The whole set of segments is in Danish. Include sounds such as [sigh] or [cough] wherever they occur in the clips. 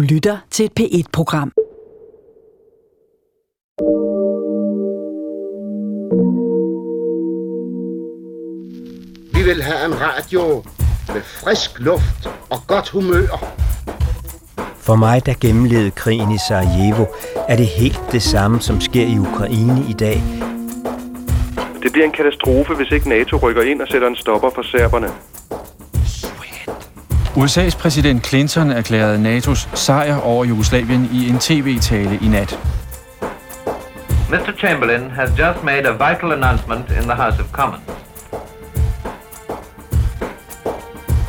Du lytter til et P1-program. Vi vil have en radio med frisk luft og godt humør. For mig, der gennemlevede krigen i Sarajevo, er det helt det samme, som sker i Ukraine i dag. Det bliver en katastrofe, hvis ikke NATO rykker ind og sætter en stopper for serberne. USA's præsident Clinton erklærede NATO's sejr over Jugoslavien i en tv-tale i nat. Mr. Chamberlain has just made a vital announcement in the House of Commons.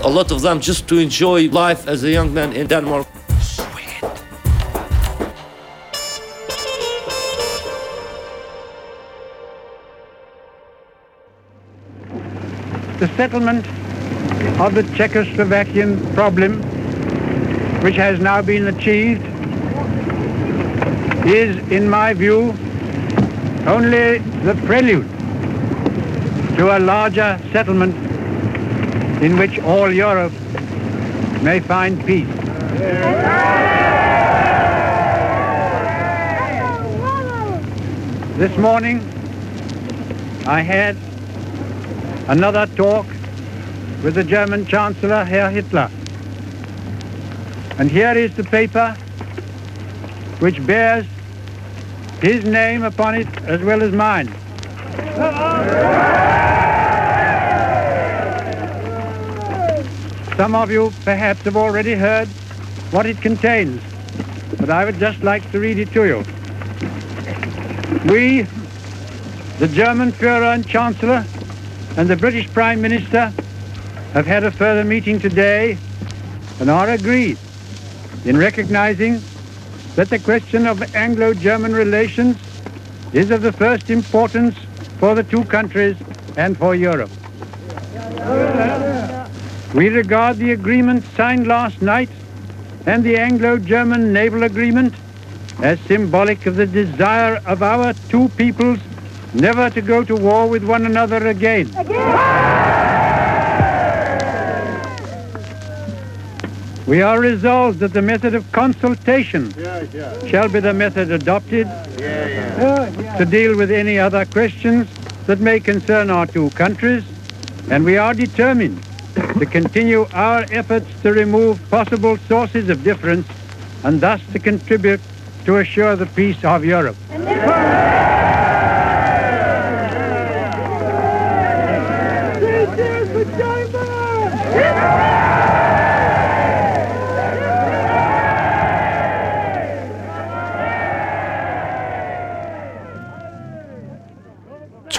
A lot of them just to enjoy life as a young man in Denmark. The settlement of the Czechoslovakian problem, which has now been achieved, is, in my view, only the prelude to a larger settlement in which all Europe may find peace. This morning, I had another talk with the German Chancellor, Herr Hitler. And here is the paper which bears his name upon it as well as mine. Some of you perhaps have already heard what it contains, but I would just like to read it to you. We, the German Führer and Chancellor, and the British Prime Minister have had a further meeting today and are agreed in recognizing that the question of Anglo-German relations is of the first importance for the two countries and for Europe. We regard the agreement signed last night and the Anglo-German naval agreement as symbolic of the desire of our two peoples never to go to war with one another again. We are resolved that the method of consultation shall be the method adopted uh, to deal with any other questions that may concern our two countries, and we are determined to continue our efforts to remove possible sources of difference and thus to contribute to assure the peace of Europe.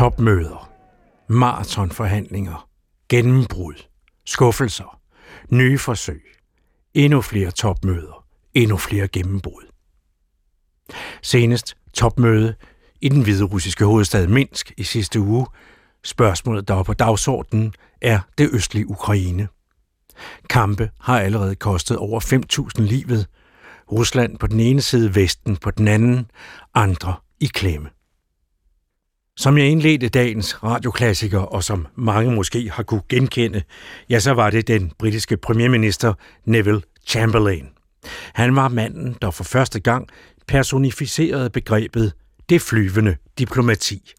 Topmøder, maratonforhandlinger, gennembrud, skuffelser, nye forsøg, endnu flere topmøder, endnu flere gennembrud. Senest topmøde i den hviderussiske hovedstad Minsk i sidste uge. Spørgsmålet, der er på dagsordenen, er det østlige Ukraine. Kampe har allerede kostet over 5.000 livet. Rusland på den ene side, Vesten på den anden, andre i klemme. Som jeg indledte dagens radioklassiker, og som mange måske har kunne genkende, ja, så var det den britiske premierminister Neville Chamberlain. Han var manden, der for første gang personificerede begrebet det flyvende diplomati.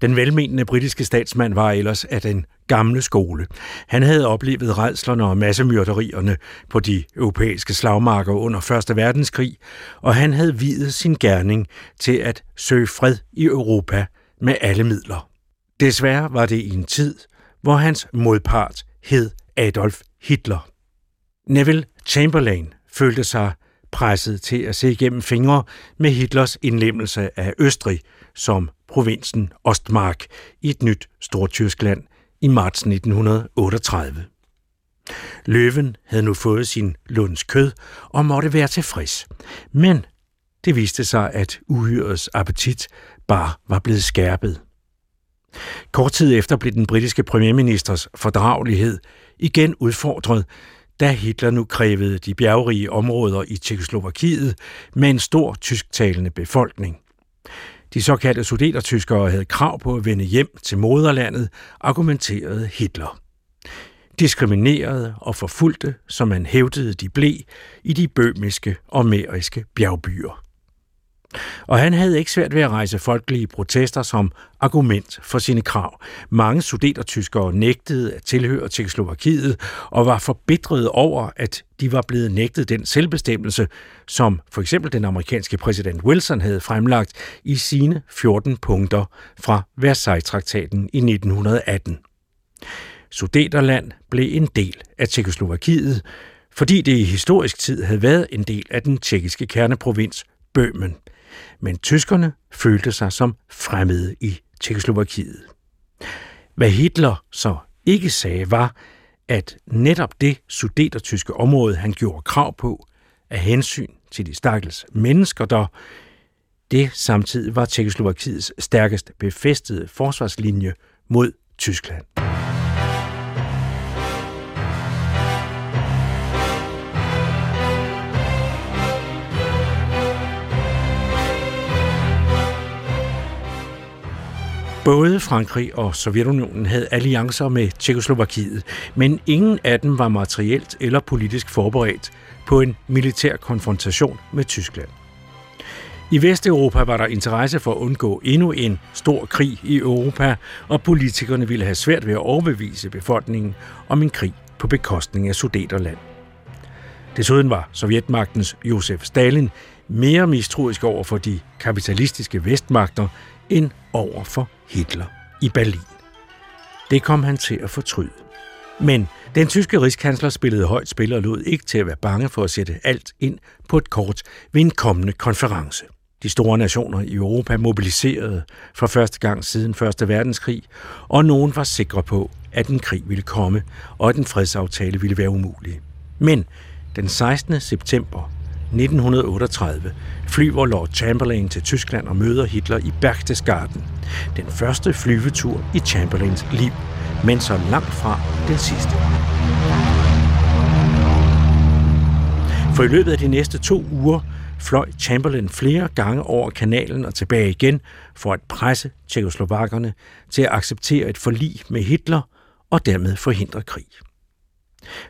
Den velmenende britiske statsmand var ellers af den gamle skole. Han havde oplevet redslerne og massemyrderierne på de europæiske slagmarker under 1. verdenskrig, og han havde videt sin gerning til at søge fred i Europa med alle midler. Desværre var det i en tid, hvor hans modpart hed Adolf Hitler. Neville Chamberlain følte sig presset til at se igennem fingre med Hitlers indlemmelse af Østrig som provinsen Ostmark i et nyt Stortyskland i marts 1938. Løven havde nu fået sin lunds kød og måtte være tilfreds. Men det viste sig, at uhyrets appetit bare var blevet skærpet. Kort tid efter blev den britiske premierministers fordragelighed igen udfordret, da Hitler nu krævede de bjergrige områder i Tjekkoslovakiet med en stor tysktalende befolkning. De såkaldte sudetertyskere havde krav på at vende hjem til moderlandet, argumenterede Hitler. diskriminerede og forfulgte, som man hævdede de blev i de bømiske og meriske bjergbyer. Og han havde ikke svært ved at rejse folkelige protester som argument for sine krav. Mange sudetertyskere nægtede at tilhøre Tjekkoslovakiet og var forbitrede over, at de var blevet nægtet den selvbestemmelse, som for eksempel den amerikanske præsident Wilson havde fremlagt i sine 14 punkter fra Versailles-traktaten i 1918. Sudeterland blev en del af Tjekkoslovakiet, fordi det i historisk tid havde været en del af den tjekkiske kerneprovins Bøhmen men tyskerne følte sig som fremmede i Tjekkoslovakiet. Hvad Hitler så ikke sagde var, at netop det sudetertyske område, han gjorde krav på, af hensyn til de stakkels mennesker, der det samtidig var Tjekkoslovakiets stærkest befæstede forsvarslinje mod Tyskland. Både Frankrig og Sovjetunionen havde alliancer med Tjekoslovakiet, men ingen af dem var materielt eller politisk forberedt på en militær konfrontation med Tyskland. I Vesteuropa var der interesse for at undgå endnu en stor krig i Europa, og politikerne ville have svært ved at overbevise befolkningen om en krig på bekostning af Sudeterland. Desuden var sovjetmagtens Josef Stalin mere mistroisk over for de kapitalistiske vestmagter end over for Hitler i Berlin. Det kom han til at fortryde. Men den tyske rigskansler spillede højt spil og lod ikke til at være bange for at sætte alt ind på et kort ved en kommende konference. De store nationer i Europa mobiliserede for første gang siden Første Verdenskrig, og nogen var sikre på, at en krig ville komme, og at en fredsaftale ville være umulig. Men den 16. september 1938 flyver Lord Chamberlain til Tyskland og møder Hitler i Berchtesgaden. Den første flyvetur i Chamberlains liv, men så langt fra den sidste. For i løbet af de næste to uger fløj Chamberlain flere gange over kanalen og tilbage igen for at presse tjekoslovakkerne til at acceptere et forlig med Hitler og dermed forhindre krig.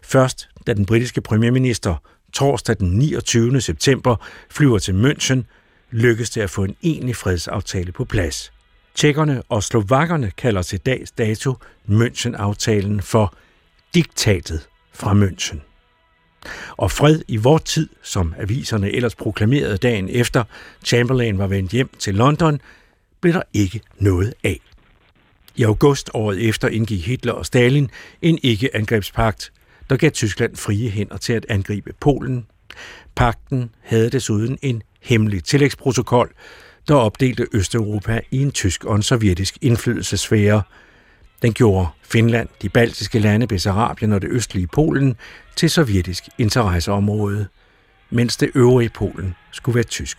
Først da den britiske premierminister torsdag den 29. september flyver til München, lykkes det at få en egentlig fredsaftale på plads. Tjekkerne og slovakkerne kalder til dags dato München-aftalen for diktatet fra München. Og fred i vor tid, som aviserne ellers proklamerede dagen efter Chamberlain var vendt hjem til London, blev der ikke noget af. I august året efter indgik Hitler og Stalin en ikke-angrebspagt der gav Tyskland frie hænder til at angribe Polen. Pakten havde desuden en hemmelig tillægsprotokol, der opdelte Østeuropa i en tysk og en sovjetisk indflydelsesfære. Den gjorde Finland, de baltiske lande, Bessarabien og det østlige Polen til sovjetisk interesseområde, mens det øvrige Polen skulle være tysk.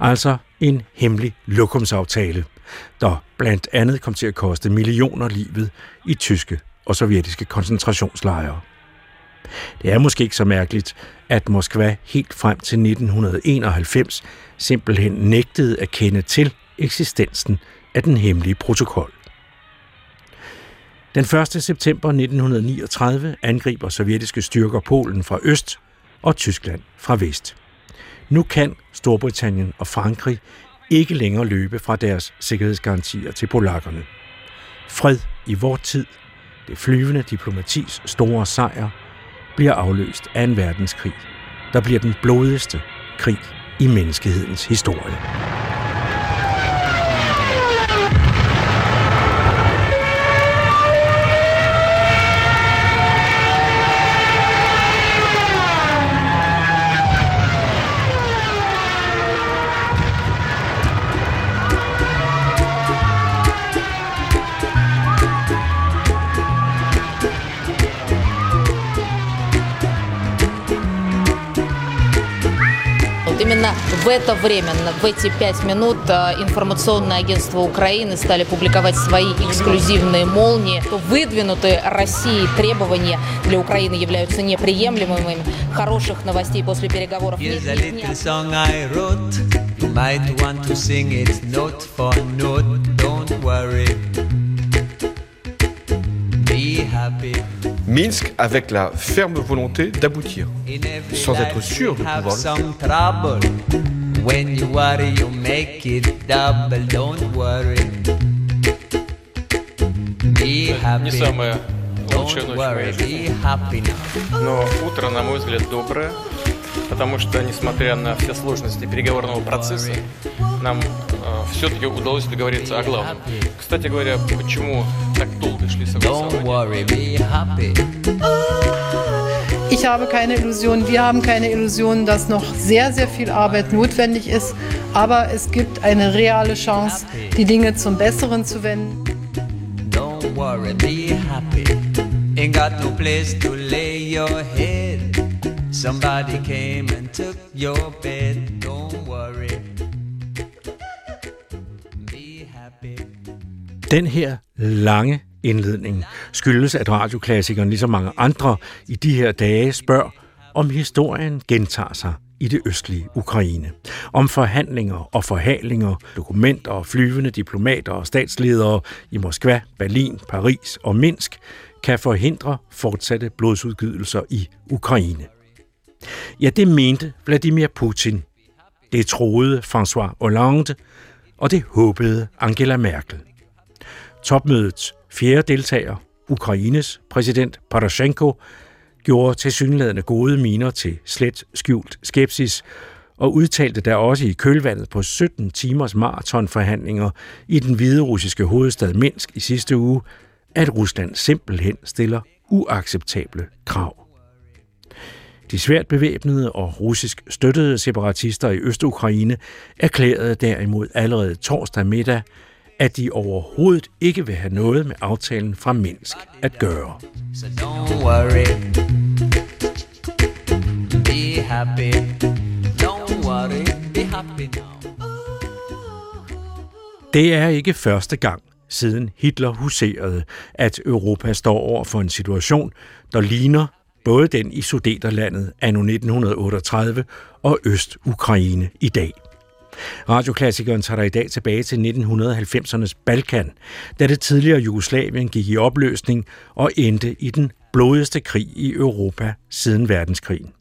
Altså en hemmelig lokumsaftale, der blandt andet kom til at koste millioner livet i tyske og sovjetiske koncentrationslejre. Det er måske ikke så mærkeligt, at Moskva helt frem til 1991 simpelthen nægtede at kende til eksistensen af den hemmelige protokol. Den 1. september 1939 angriber sovjetiske styrker Polen fra øst og Tyskland fra vest. Nu kan Storbritannien og Frankrig ikke længere løbe fra deres sikkerhedsgarantier til polakkerne. Fred i vor tid det flyvende diplomatis store sejr bliver afløst af en verdenskrig, der bliver den blodigste krig i menneskehedens historie. Именно в это время, в эти пять минут информационное агентство Украины стали публиковать свои эксклюзивные молнии. Выдвинутые Россией требования для Украины являются неприемлемыми. Хороших новостей после переговоров нет. Minsk avec la ferme volonté d'aboutir, sans être sûr de pouvoir le faire. When you worry, you make it double, don't worry. Be happy. Не самая лучшая ночь worry, be happy now. Но утро, на мой взгляд, доброе, потому что, несмотря на все сложности переговорного процесса, нам э, все-таки удалось договориться о главном. Кстати говоря, почему так долго шли согласования? Ich habe keine Illusion, wir haben keine Illusion, dass noch sehr, sehr viel Arbeit notwendig ist. Aber es gibt eine reale Chance, die Dinge zum Besseren zu wenden. Don't worry, be happy. Ain't got no place to lay your head. Somebody came and took your bed. Don't worry. Den her lange indledning skyldes, at radioklassikeren ligesom mange andre i de her dage spørger, om historien gentager sig i det østlige Ukraine. Om forhandlinger og forhalinger, dokumenter og flyvende diplomater og statsledere i Moskva, Berlin, Paris og Minsk kan forhindre fortsatte blodsudgydelser i Ukraine. Ja, det mente Vladimir Putin. Det troede François Hollande, og det håbede Angela Merkel. Topmødets fjerde deltager, Ukraines præsident Poroshenko, gjorde tilsyneladende gode miner til slet skjult skepsis og udtalte der også i kølvandet på 17 timers maratonforhandlinger i den hvide russiske hovedstad Minsk i sidste uge, at Rusland simpelthen stiller uacceptable krav. De svært bevæbnede og russisk støttede separatister i Østukraine erklærede derimod allerede torsdag middag, at de overhovedet ikke vil have noget med aftalen fra Minsk at gøre. So don't worry. Be happy. Don't worry. Be happy now. Det er ikke første gang, siden Hitler huserede, at Europa står over for en situation, der ligner både den i Sudeterlandet anno 1938 og Øst-Ukraine i dag. Radioklassikeren tager dig i dag tilbage til 1990'ernes Balkan, da det tidligere Jugoslavien gik i opløsning og endte i den blodigste krig i Europa siden verdenskrigen.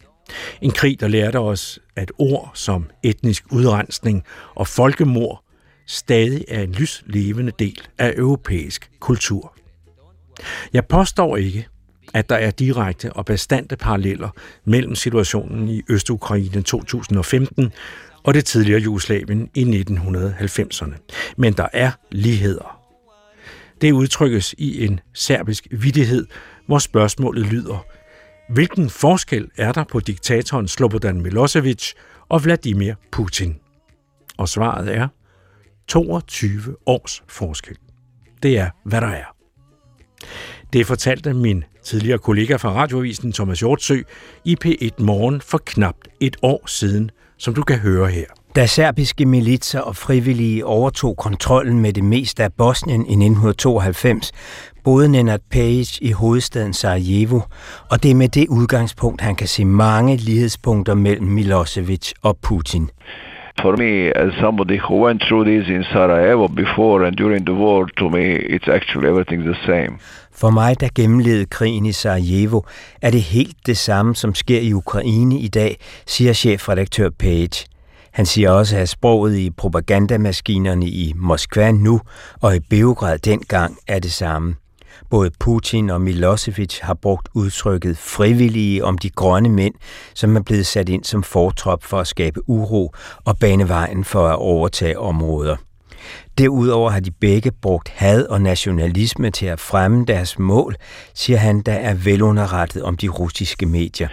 En krig, der lærte os, at ord som etnisk udrensning og folkemord stadig er en lyslevende del af europæisk kultur. Jeg påstår ikke, at der er direkte og bestandte paralleller mellem situationen i Østukraine 2015 og det tidligere Jugoslavien i 1990'erne. Men der er ligheder. Det udtrykkes i en serbisk vidighed, hvor spørgsmålet lyder, hvilken forskel er der på diktatoren Slobodan Milosevic og Vladimir Putin? Og svaret er 22 års forskel. Det er, hvad der er. Det fortalte min tidligere kollega fra Radioavisen Thomas Hjortsø i P1 Morgen for knapt et år siden, som du kan høre her. Da serbiske militser og frivillige overtog kontrollen med det meste af Bosnien i 1992, boede Nenad Page i hovedstaden Sarajevo, og det er med det udgangspunkt, han kan se mange lighedspunkter mellem Milosevic og Putin. For me, as somebody who went through this in Sarajevo before and during the war, to me, it's actually everything the same. For mig, der gennemlevede krigen i Sarajevo, er det helt det samme, som sker i Ukraine i dag, siger chefredaktør Page. Han siger også, at sproget i propagandamaskinerne i Moskva nu og i Beograd dengang er det samme. Både Putin og Milosevic har brugt udtrykket frivillige om de grønne mænd, som er blevet sat ind som fortrop for at skabe uro og bane vejen for at overtage områder. Derudover har de begge brugt had og nationalisme til at fremme deres mål, siger han, der er velunderrettet om de russiske medier.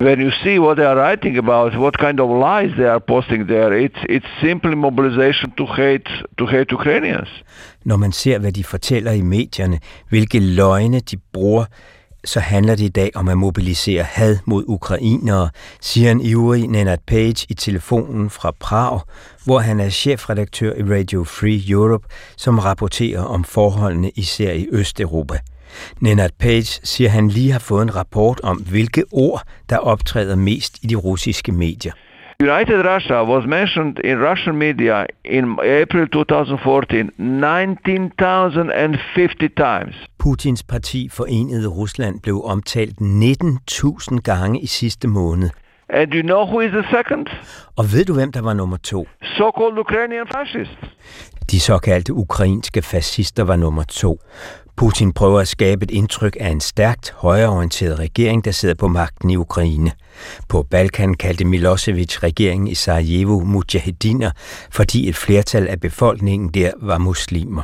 When you see what they are writing about, what kind of lies they are posting there, it's, it's simply mobilization to hate, to hate Ukrainians. Når man ser, hvad de fortæller i medierne, hvilke løgne de bruger, så handler det i dag om at mobilisere had mod ukrainere, siger en ivrig Nenad Page i telefonen fra Prag, hvor han er chefredaktør i Radio Free Europe, som rapporterer om forholdene især i Østeuropa. Nenad Page siger, at han lige har fået en rapport om, hvilke ord, der optræder mest i de russiske medier. United Russia was mentioned in Russian media in April 2014 19,050 times. Putins parti Forenede Rusland blev omtalt 19.000 gange i sidste måned. And you know who is the second? Og ved du, hvem der var nummer to? So-called Ukrainian fascists. De såkaldte ukrainske fascister var nummer to. Putin prøver at skabe et indtryk af en stærkt højreorienteret regering, der sidder på magten i Ukraine. På Balkan kaldte Milosevic regeringen i Sarajevo mujahediner, fordi et flertal af befolkningen der var muslimer.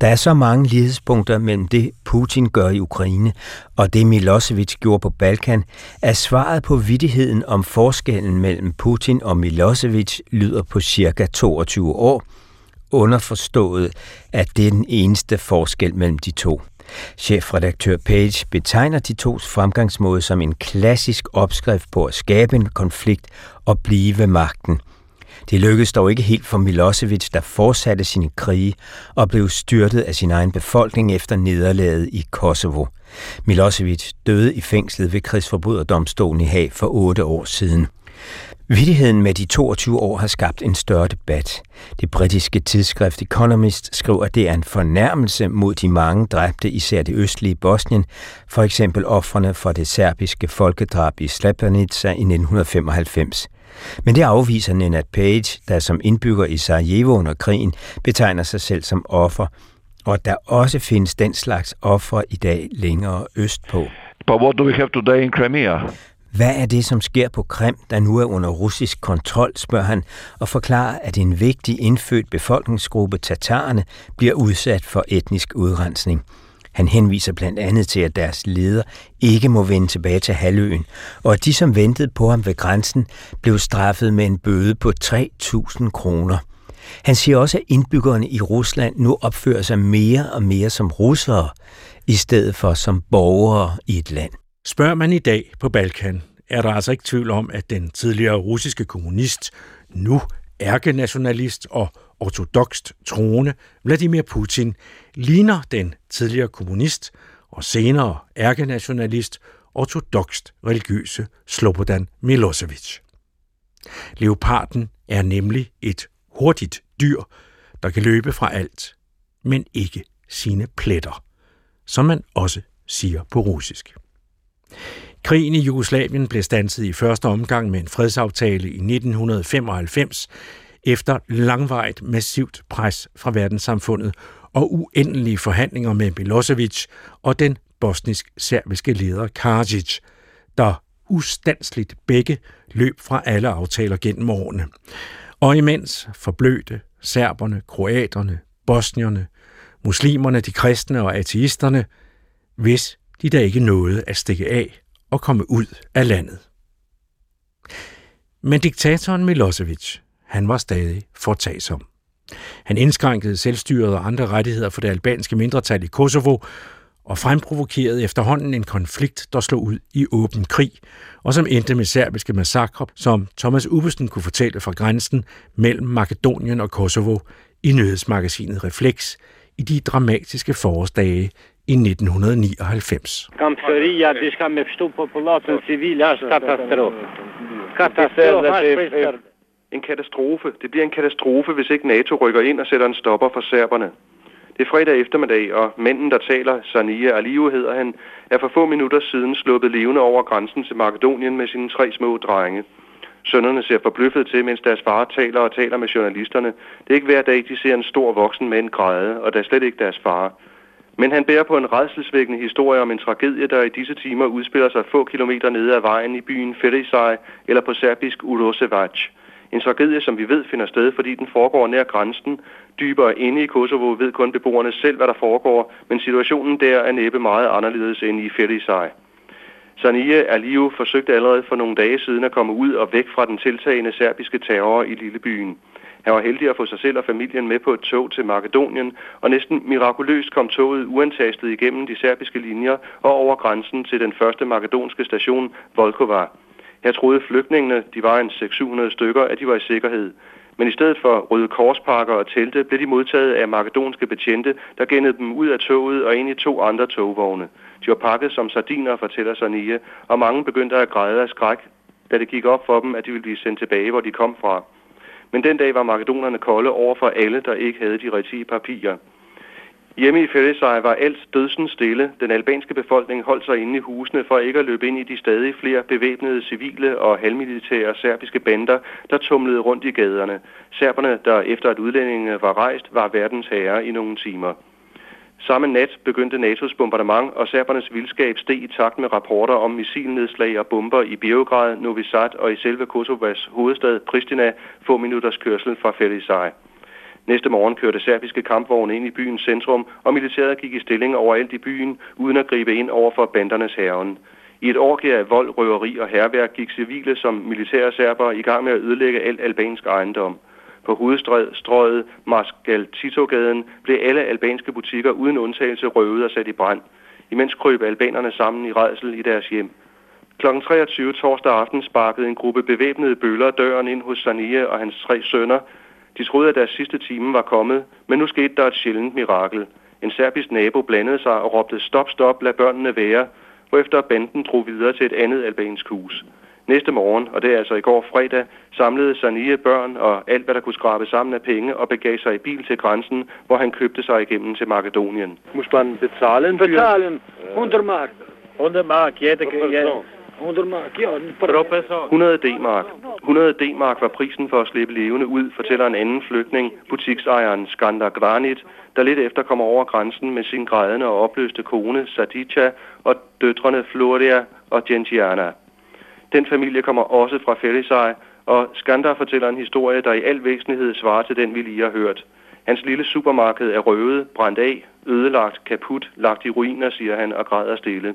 Der er så mange lighedspunkter mellem det, Putin gør i Ukraine, og det Milosevic gjorde på Balkan, at svaret på vidtigheden om forskellen mellem Putin og Milosevic lyder på cirka 22 år, underforstået, at det er den eneste forskel mellem de to. Chefredaktør Page betegner de tos fremgangsmåde som en klassisk opskrift på at skabe en konflikt og blive ved magten. Det lykkedes dog ikke helt for Milosevic, der fortsatte sine krige og blev styrtet af sin egen befolkning efter nederlaget i Kosovo. Milosevic døde i fængslet ved krigsforbryderdomstolen i Haag for otte år siden. Vittigheden med de 22 år har skabt en større debat. Det britiske tidsskrift Economist skriver, at det er en fornærmelse mod de mange dræbte, især det østlige Bosnien, for eksempel offrene for det serbiske folkedrab i Srebrenica i 1995. Men det afviser Nenad Page, der som indbygger i Sarajevo under krigen betegner sig selv som offer, og at der også findes den slags ofre i dag længere østpå. But what do we have today in Crimea? Hvad er det, som sker på Krim, der nu er under russisk kontrol, spørger han, og forklarer, at en vigtig indfødt befolkningsgruppe, tatarerne, bliver udsat for etnisk udrensning. Han henviser blandt andet til, at deres leder ikke må vende tilbage til halvøen, og at de, som ventede på ham ved grænsen, blev straffet med en bøde på 3.000 kroner. Han siger også, at indbyggerne i Rusland nu opfører sig mere og mere som russere, i stedet for som borgere i et land. Spørger man i dag på Balkan, er der altså ikke tvivl om, at den tidligere russiske kommunist, nu ærkenationalist og ortodokst troende Vladimir Putin, ligner den tidligere kommunist og senere ærkenationalist, ortodokst religiøse Slobodan Milosevic. Leoparden er nemlig et hurtigt dyr, der kan løbe fra alt, men ikke sine pletter, som man også siger på russisk. Krigen i Jugoslavien blev stanset i første omgang med en fredsaftale i 1995 efter langvejt massivt pres fra verdenssamfundet og uendelige forhandlinger med Milosevic og den bosnisk-serbiske leder Karadžić, der ustandsligt begge løb fra alle aftaler gennem årene. Og imens forblødte serberne, kroaterne, bosnierne, muslimerne, de kristne og ateisterne, hvis de der ikke nåede at stikke af og komme ud af landet. Men diktatoren Milosevic, han var stadig fortagsom. Han indskrænkede selvstyret og andre rettigheder for det albanske mindretal i Kosovo, og fremprovokerede efterhånden en konflikt, der slog ud i åben krig, og som endte med serbiske massakre, som Thomas Ubesten kunne fortælle fra grænsen mellem Makedonien og Kosovo i nyhedsmagasinet Reflex i de dramatiske forårsdage i 1999. Kamfëria diçka me pështu popullatën civile është katastrofe. Katastrofe En katastrofe. Det bliver en katastrofe, hvis ikke NATO rykker ind og sætter en stopper for serberne. Det er fredag eftermiddag, og manden, der taler, Sania Aliu hedder han, er for få minutter siden sluppet levende over grænsen til Makedonien med sine tre små drenge. Sønnerne ser forbløffet til, mens deres far taler og taler med journalisterne. Det er ikke hver dag, de ser en stor voksen mand græde, og der er slet ikke deres far. Men han bærer på en redselsvækkende historie om en tragedie, der i disse timer udspiller sig få kilometer nede ad vejen i byen Ferisaj eller på serbisk Urosevac. En tragedie, som vi ved finder sted, fordi den foregår nær grænsen. Dybere inde i Kosovo ved kun beboerne selv, hvad der foregår, men situationen der er næppe meget anderledes end i Ferisaj. Sania Aliu forsøgte allerede for nogle dage siden at komme ud og væk fra den tiltagende serbiske terror i lillebyen. Han var heldig at få sig selv og familien med på et tog til Makedonien, og næsten mirakuløst kom toget uantastet igennem de serbiske linjer og over grænsen til den første makedonske station, Volkova. Her troede flygtningene, de var en 600 stykker, at de var i sikkerhed. Men i stedet for røde korspakker og telte, blev de modtaget af makedonske betjente, der gennede dem ud af toget og ind i to andre togvogne. De var pakket som sardiner, fortæller Sania, og mange begyndte at græde af skræk. da det gik op for dem, at de ville blive sendt tilbage, hvor de kom fra. Men den dag var makedonerne kolde over for alle, der ikke havde de rigtige papirer. Hjemme i Ferisaj var alt dødsens stille. Den albanske befolkning holdt sig inde i husene for ikke at løbe ind i de stadig flere bevæbnede civile og halvmilitære serbiske bander, der tumlede rundt i gaderne. Serberne, der efter at udlændingene var rejst, var verdens herre i nogle timer. Samme nat begyndte NATO's bombardement, og serbernes vildskab steg i takt med rapporter om missilnedslag og bomber i Beograd, Novi Sad og i selve Kosovas hovedstad Pristina, få minutters kørsel fra Felisaj. Næste morgen kørte serbiske kampvogne ind i byens centrum, og militæret gik i stilling overalt i byen, uden at gribe ind over for bandernes herren. I et år af vold, røveri og herværk gik civile som militære serber i gang med at ødelægge alt albansk ejendom. På hovedstrøget Marskal Tito-gaden blev alle albanske butikker uden undtagelse røvet og sat i brand. Imens krøb albanerne sammen i redsel i deres hjem. Kl. 23 torsdag aften sparkede en gruppe bevæbnede bøller døren ind hos Sania og hans tre sønner, de troede, at deres sidste time var kommet, men nu skete der et sjældent mirakel. En serbisk nabo blandede sig og råbte stop, stop, lad børnene være, hvorefter banden drog videre til et andet albansk hus. Næste morgen, og det er altså i går fredag, samlede Sanie børn og alt, hvad der kunne skrabe sammen af penge, og begav sig i bil til grænsen, hvor han købte sig igennem til Makedonien. Muss man bezahlen? Bezahlen. 100 mark. 100 mark, ja, det kan, ja. 100 mark, ja. 100 D-mark. 100 D-mark var prisen for at slippe levende ud, fortæller en anden flygtning, butiksejeren Skandar Granit, der lidt efter kommer over grænsen med sin grædende og opløste kone Sadicha og døtrene Floria og Gentiana. Den familie kommer også fra Felisaj, og Skandar fortæller en historie, der i al væsentlighed svarer til den, vi lige har hørt. Hans lille supermarked er røvet, brændt af, ødelagt, kaput, lagt i ruiner, siger han og græder stille.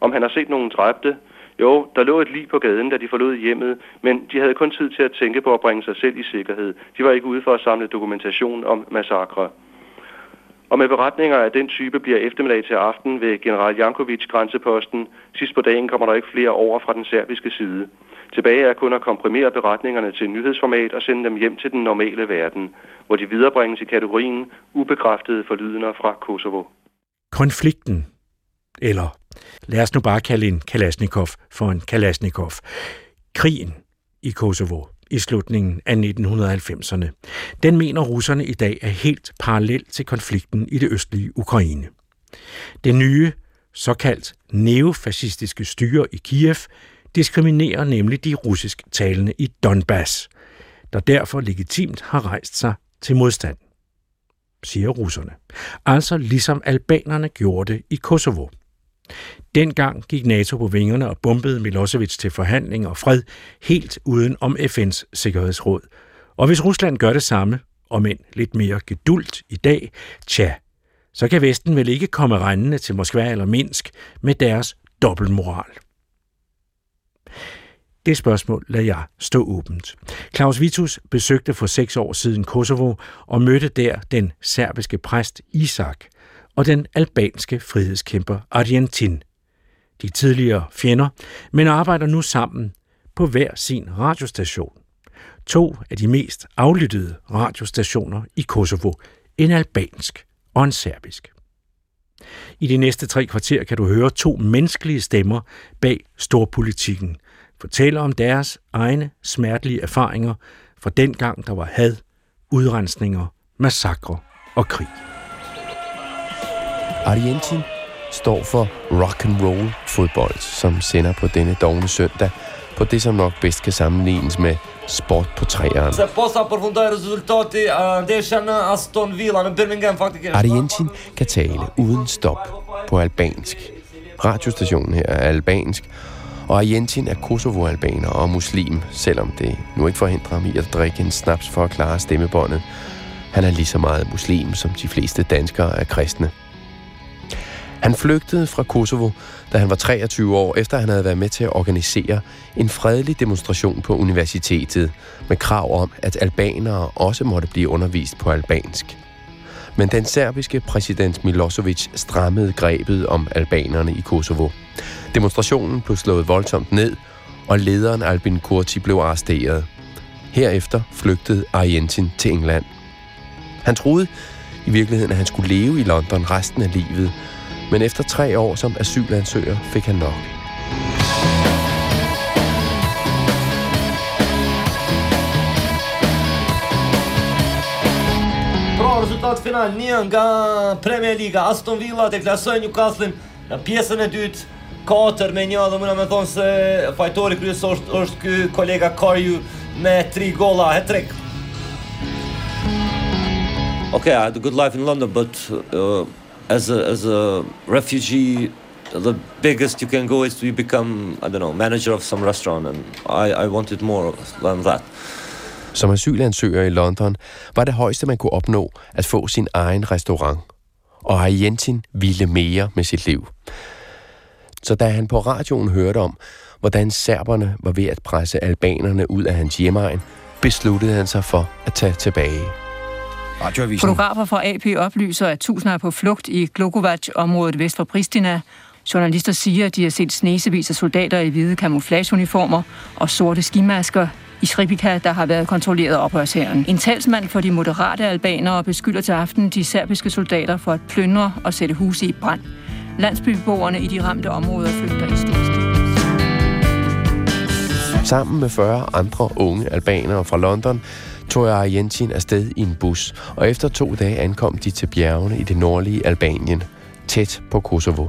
Om han har set nogen dræbte, jo, der lå et lig på gaden, da de forlod hjemmet, men de havde kun tid til at tænke på at bringe sig selv i sikkerhed. De var ikke ude for at samle dokumentation om massakre. Og med beretninger af den type bliver eftermiddag til aften ved general Jankovic grænseposten. Sidst på dagen kommer der ikke flere over fra den serbiske side. Tilbage er kun at komprimere beretningerne til nyhedsformat og sende dem hjem til den normale verden, hvor de viderebringes i kategorien ubekræftede forlydender fra Kosovo. Konflikten, eller lad os nu bare kalde en Kalashnikov for en Kalashnikov. Krigen i Kosovo i slutningen af 1990'erne. Den mener russerne i dag er helt parallel til konflikten i det østlige Ukraine. Det nye, såkaldt neofascistiske styre i Kiev diskriminerer nemlig de russisk talende i Donbass, der derfor legitimt har rejst sig til modstand, siger russerne. Altså ligesom albanerne gjorde det i Kosovo. Dengang gik NATO på vingerne og bombede Milosevic til forhandling og fred helt uden om FN's Sikkerhedsråd. Og hvis Rusland gør det samme, om end lidt mere gedult i dag, tja, så kan Vesten vel ikke komme rendende til Moskva eller Minsk med deres dobbeltmoral. Det spørgsmål lader jeg stå åbent. Claus Vitus besøgte for seks år siden Kosovo og mødte der den serbiske præst Isak og den albanske frihedskæmper Argentin. De tidligere fjender, men arbejder nu sammen på hver sin radiostation. To af de mest aflyttede radiostationer i Kosovo, en albansk og en serbisk. I de næste tre kvarter kan du høre to menneskelige stemmer bag storpolitikken, fortæller om deres egne smertelige erfaringer fra den gang, der var had, udrensninger, massakre og krig. Argentin står for rock and roll fodbold, som sender på denne dogne søndag på det, som nok bedst kan sammenlignes med sport på træeren. Argentin kan tale uden stop på albansk. Radiostationen her er albansk, og Argentin er Kosovo-albaner og muslim, selvom det nu ikke forhindrer ham i at drikke en snaps for at klare stemmebåndet. Han er lige så meget muslim, som de fleste danskere er kristne. Han flygtede fra Kosovo, da han var 23 år, efter han havde været med til at organisere en fredelig demonstration på universitetet med krav om, at albanere også måtte blive undervist på albansk. Men den serbiske præsident Milosevic strammede grebet om albanerne i Kosovo. Demonstrationen blev slået voldsomt ned, og lederen Albin Kurti blev arresteret. Herefter flygtede Arjentin til England. Han troede i virkeligheden, at han skulle leve i London resten af livet, Men efter tre år som asylansøger fik han nok. Pra rezultat final një nga Premier Liga Aston Villa deklasoi Newcastle në pjesën e dytë 4 me 1 dhe mund me thonë se fajtori kryesor është, është ky kolega Karju me 3 gola hat-trick. Okay, I had a good life in London, but uh, as a as a refugee, the biggest you can go is to become I don't know manager of some restaurant, and I I wanted more than that. Som asylansøger i London var det højeste, man kunne opnå at få sin egen restaurant. Og Arjentin ville mere med sit liv. Så da han på radioen hørte om, hvordan serberne var ved at presse albanerne ud af hans hjemegn, besluttede han sig for at tage tilbage. Fotografer fra AP oplyser, at tusinder er på flugt i Glogovac-området vest for Pristina. Journalister siger, at de har set snesevis af soldater i hvide camouflageuniformer og sorte skimasker i Sripika, der har været kontrolleret af oprørsherren. En talsmand for de moderate albanere beskylder til aften de serbiske soldater for at plyndre og sætte huse i brand. Landsbybeboerne i de ramte områder flygter i stilstil. Sammen med 40 andre unge albanere fra London tog Argentin afsted i en bus, og efter to dage ankom de til bjergene i det nordlige Albanien, tæt på Kosovo.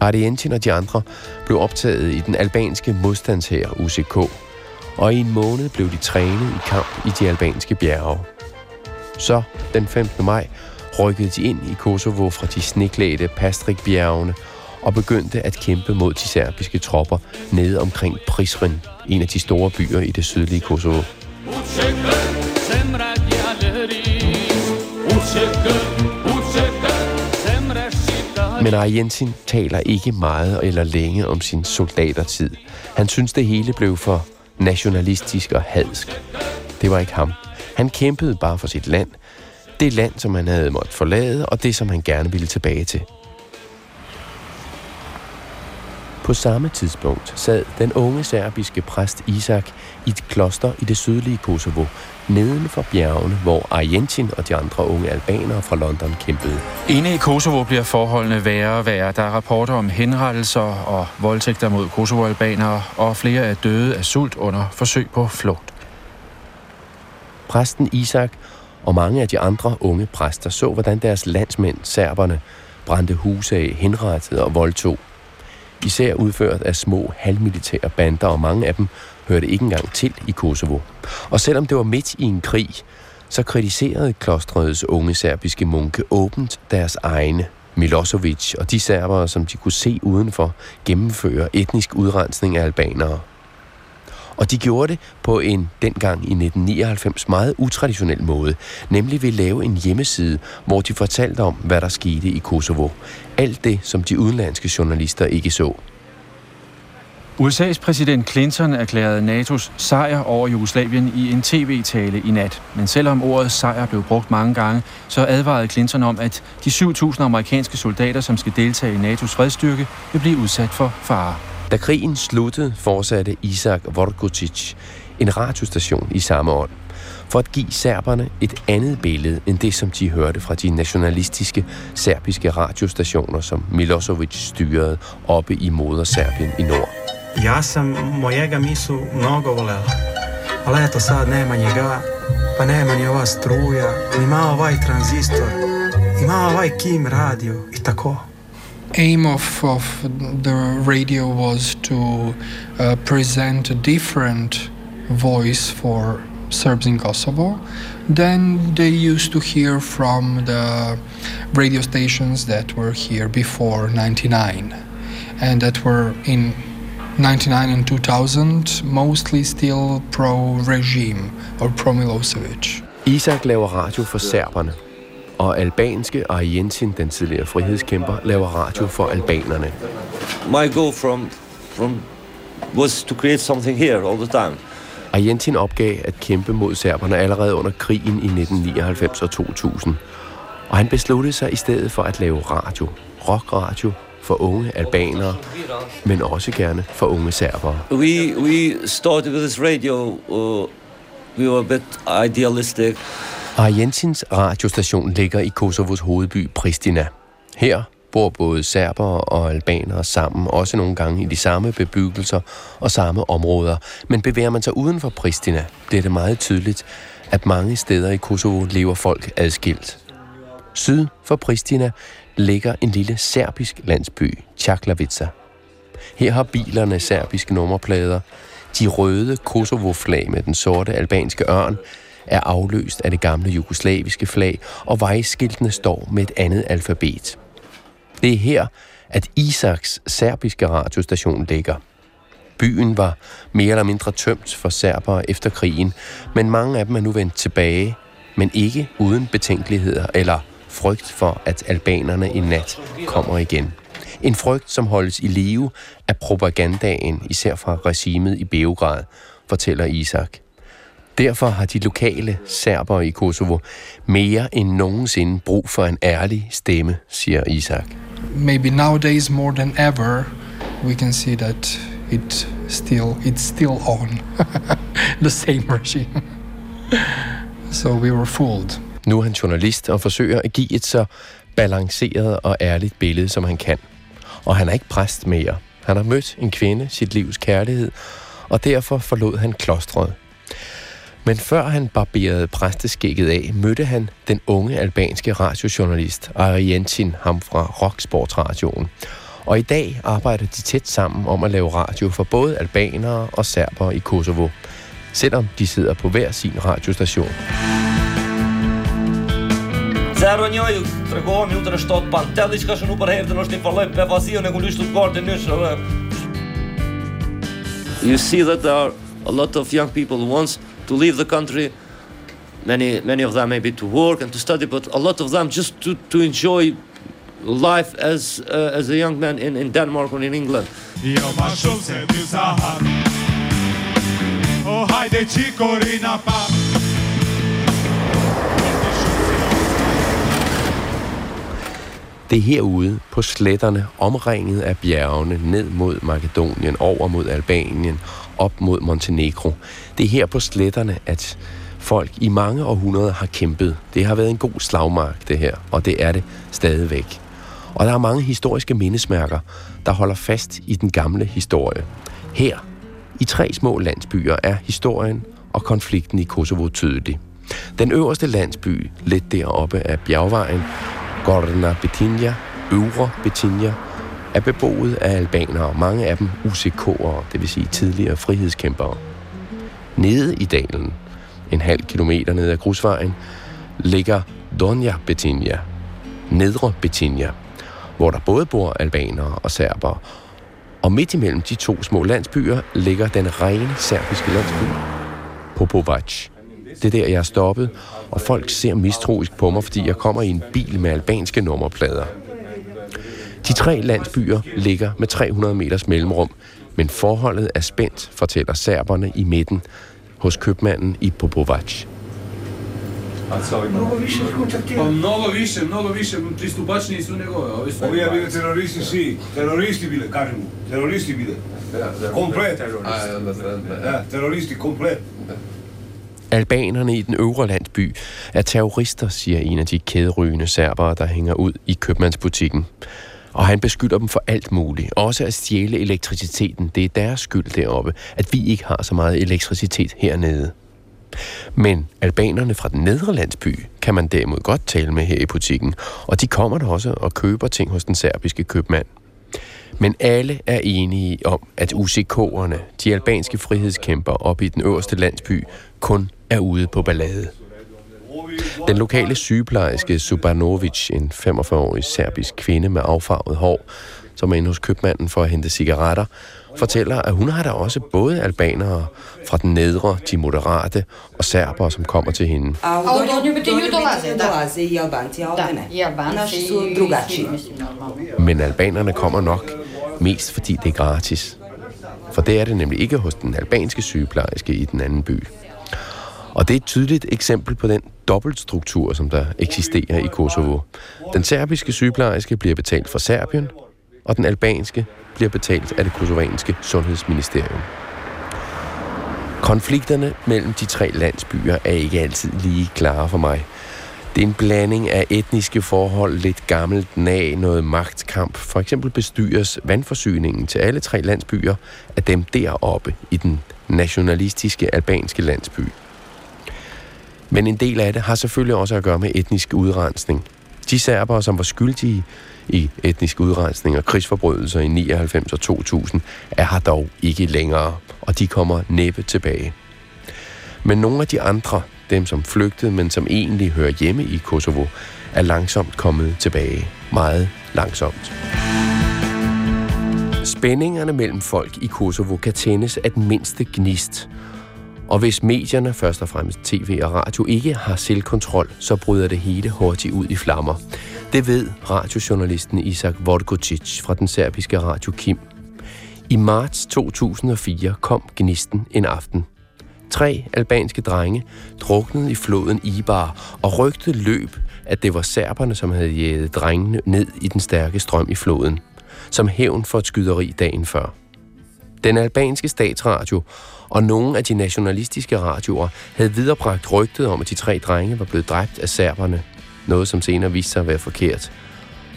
Argentin og de andre blev optaget i den albanske modstandshær UCK, og i en måned blev de trænet i kamp i de albanske bjerge. Så, den 15. maj, rykkede de ind i Kosovo fra de sneklædte Pastrik-bjergene og begyndte at kæmpe mod de serbiske tropper nede omkring Prisrin, en af de store byer i det sydlige Kosovo. Men Arjentin taler ikke meget eller længe om sin soldatertid. Han synes, det hele blev for nationalistisk og hadsk. Det var ikke ham. Han kæmpede bare for sit land. Det land, som han havde måttet forlade, og det, som han gerne ville tilbage til. På samme tidspunkt sad den unge serbiske præst Isak i et kloster i det sydlige Kosovo, neden for bjergene, hvor Argentin og de andre unge albanere fra London kæmpede. Inde i Kosovo bliver forholdene værre og værre. Der er rapporter om henrettelser og voldtægter mod Kosovo-albanere, og flere er døde af sult under forsøg på flugt. Præsten Isak og mange af de andre unge præster så, hvordan deres landsmænd, serberne, brændte huse af, henrettede og voldtog især udført af små halvmilitære bander, og mange af dem hørte ikke engang til i Kosovo. Og selvom det var midt i en krig, så kritiserede klostrets unge serbiske munke åbent deres egne Milosevic og de serbere, som de kunne se udenfor, gennemføre etnisk udrensning af albanere. Og de gjorde det på en dengang i 1999 meget utraditionel måde, nemlig ved at lave en hjemmeside, hvor de fortalte om, hvad der skete i Kosovo. Alt det, som de udenlandske journalister ikke så. USA's præsident Clinton erklærede NATO's sejr over Jugoslavien i en tv-tale i nat. Men selvom ordet sejr blev brugt mange gange, så advarede Clinton om, at de 7.000 amerikanske soldater, som skal deltage i NATO's fredsstyrke, vil blive udsat for fare. Da krigen sluttede, fortsatte Isak Vorkucic en radiostation i samme ånd, for at give serberne et andet billede end det, som de hørte fra de nationalistiske serbiske radiostationer, som Milosevic styrede oppe i moder Serbien i nord. Ja sam mojega misu mnogo volela, ali eto sad nema njega, pa nema ni ova struja, ima ovaj tranzistor, ma ovaj kim radio i tako. Aim of, of the radio was to uh, present a different voice for Serbs in Kosovo. Than they used to hear from the radio stations that were here before 99 and that were in 99 and 2000 mostly still pro-regime or pro-Milosevic. Isak laver radio for serberne, og albanske Arjentin, den tidligere frihedskæmper, laver radio for albanerne. My goal from, from was to create something here all the time. Argentin opgav at kæmpe mod serberne allerede under krigen i 1999 og 2000. Og han besluttede sig i stedet for at lave radio, rockradio for unge albanere, men også gerne for unge serbere. We, we started with this radio, uh, we were a bit idealistic. Argentins radiostation ligger i Kosovos hovedby Pristina. Her bor både serbere og albanere sammen, også nogle gange i de samme bebyggelser og samme områder. Men bevæger man sig uden for Pristina, bliver det meget tydeligt, at mange steder i Kosovo lever folk adskilt. Syd for Pristina ligger en lille serbisk landsby, Čaklavica. Her har bilerne serbiske nummerplader. De røde Kosovo-flag med den sorte albanske ørn er afløst af det gamle jugoslaviske flag, og vejskiltene står med et andet alfabet. Det er her, at Isaks serbiske radiostation ligger. Byen var mere eller mindre tømt for serbere efter krigen, men mange af dem er nu vendt tilbage, men ikke uden betænkeligheder eller frygt for, at albanerne i nat kommer igen. En frygt, som holdes i live af propagandaen, især fra regimet i Beograd, fortæller Isak. Derfor har de lokale serbere i Kosovo mere end nogensinde brug for en ærlig stemme, siger Isak. Maybe nowadays more than ever, we can see that it still it's still on [laughs] the same regime. [laughs] so we were fooled. Nu er han journalist og forsøger at give et så balanceret og ærligt billede, som han kan. Og han er ikke præst mere. Han har mødt en kvinde, sit livs kærlighed, og derfor forlod han klostret. Men før han barberede præsteskægget af, mødte han den unge albanske radiojournalist Arientin, ham fra Rocksportsradioen. Og i dag arbejder de tæt sammen om at lave radio for både albanere og serbere i Kosovo, selvom de sidder på hver sin radiostation. Zero njoj, tregohëm ju të rështot pantelli që ka shënu për herë të nështë një përloj pefasio në kulishtu të korte nëshë. You see that there are a lot of young people who wants to leave the country. Many, many of them maybe to work and to study, but a lot of them just to, to enjoy life as uh, as a young man in, in Denmark or in England. O hajde Det er herude på sletterne, omringet af bjergene, ned mod Makedonien, over mod Albanien, op mod Montenegro. Det er her på sletterne, at folk i mange århundreder har kæmpet. Det har været en god slagmark, det her, og det er det stadigvæk. Og der er mange historiske mindesmærker, der holder fast i den gamle historie. Her, i tre små landsbyer, er historien og konflikten i Kosovo tydelig. Den øverste landsby, lidt deroppe af bjergvejen, Gorna Betinja, Øvre Betinja, er beboet af albanere, mange af dem UCK'ere, det vil sige tidligere frihedskæmpere. Nede i dalen, en halv kilometer ned ad grusvejen, ligger Donja Betinja, Nedre Betinja, hvor der både bor albanere og serbere. Og midt imellem de to små landsbyer ligger den rene serbiske landsby, Popovac. Det er der, jeg er stoppet, og folk ser mistroisk på mig, fordi jeg kommer i en bil med albanske nummerplader. De tre landsbyer ligger med 300 meters mellemrum, men forholdet er spændt, fortæller serberne i midten hos købmanden i Popovac. Mnogo više Pa mnogo više, mnogo više pristupačniji su nego ovi. Ovi je bili teroristi svi, teroristi bile, kažemo, teroristi bile. Komplet. Ja, teroristi komplet. Albanerne i den øvre landsby er terrorister, siger en af de kæderygende serbere, der hænger ud i købmandsbutikken. Og han beskylder dem for alt muligt. Også at stjæle elektriciteten. Det er deres skyld deroppe, at vi ikke har så meget elektricitet hernede. Men albanerne fra den nedre landsby kan man derimod godt tale med her i butikken, og de kommer der også og køber ting hos den serbiske købmand. Men alle er enige om, at UCK'erne, de albanske frihedskæmper oppe i den øverste landsby, kun er ude på ballade. Den lokale sygeplejerske Subanovic, en 45-årig serbisk kvinde med affarvet hår, som er inde hos købmanden for at hente cigaretter, fortæller, at hun har der også både albanere fra den nedre, de moderate, og serbere, som kommer til hende. Men albanerne kommer nok mest fordi det er gratis. For det er det nemlig ikke hos den albanske sygeplejerske i den anden by. Og det er et tydeligt eksempel på den dobbeltstruktur, som der eksisterer i Kosovo. Den serbiske sygeplejerske bliver betalt for Serbien, og den albanske bliver betalt af det kosovanske sundhedsministerium. Konflikterne mellem de tre landsbyer er ikke altid lige klare for mig. Det er en blanding af etniske forhold, lidt gammelt nag, noget magtkamp. For eksempel bestyres vandforsyningen til alle tre landsbyer af dem deroppe i den nationalistiske albanske landsby. Men en del af det har selvfølgelig også at gøre med etnisk udrensning. De serbere, som var skyldige i etnisk udrensning og krigsforbrydelser i 99 og 2000, er her dog ikke længere, og de kommer næppe tilbage. Men nogle af de andre, dem som flygtede, men som egentlig hører hjemme i Kosovo, er langsomt kommet tilbage. Meget langsomt. Spændingerne mellem folk i Kosovo kan tændes af den mindste gnist. Og hvis medierne, først og fremmest tv og radio, ikke har selvkontrol, så bryder det hele hurtigt ud i flammer. Det ved radiojournalisten Isak Vodkocic fra den serbiske radio Kim. I marts 2004 kom gnisten en aften. Tre albanske drenge druknede i floden Ibar, og rygtet løb, at det var serberne, som havde jæget drengene ned i den stærke strøm i floden, som hævn for et skyderi dagen før. Den albanske statsradio og nogle af de nationalistiske radioer havde viderebragt rygtet om, at de tre drenge var blevet dræbt af serberne, noget som senere viste sig at være forkert.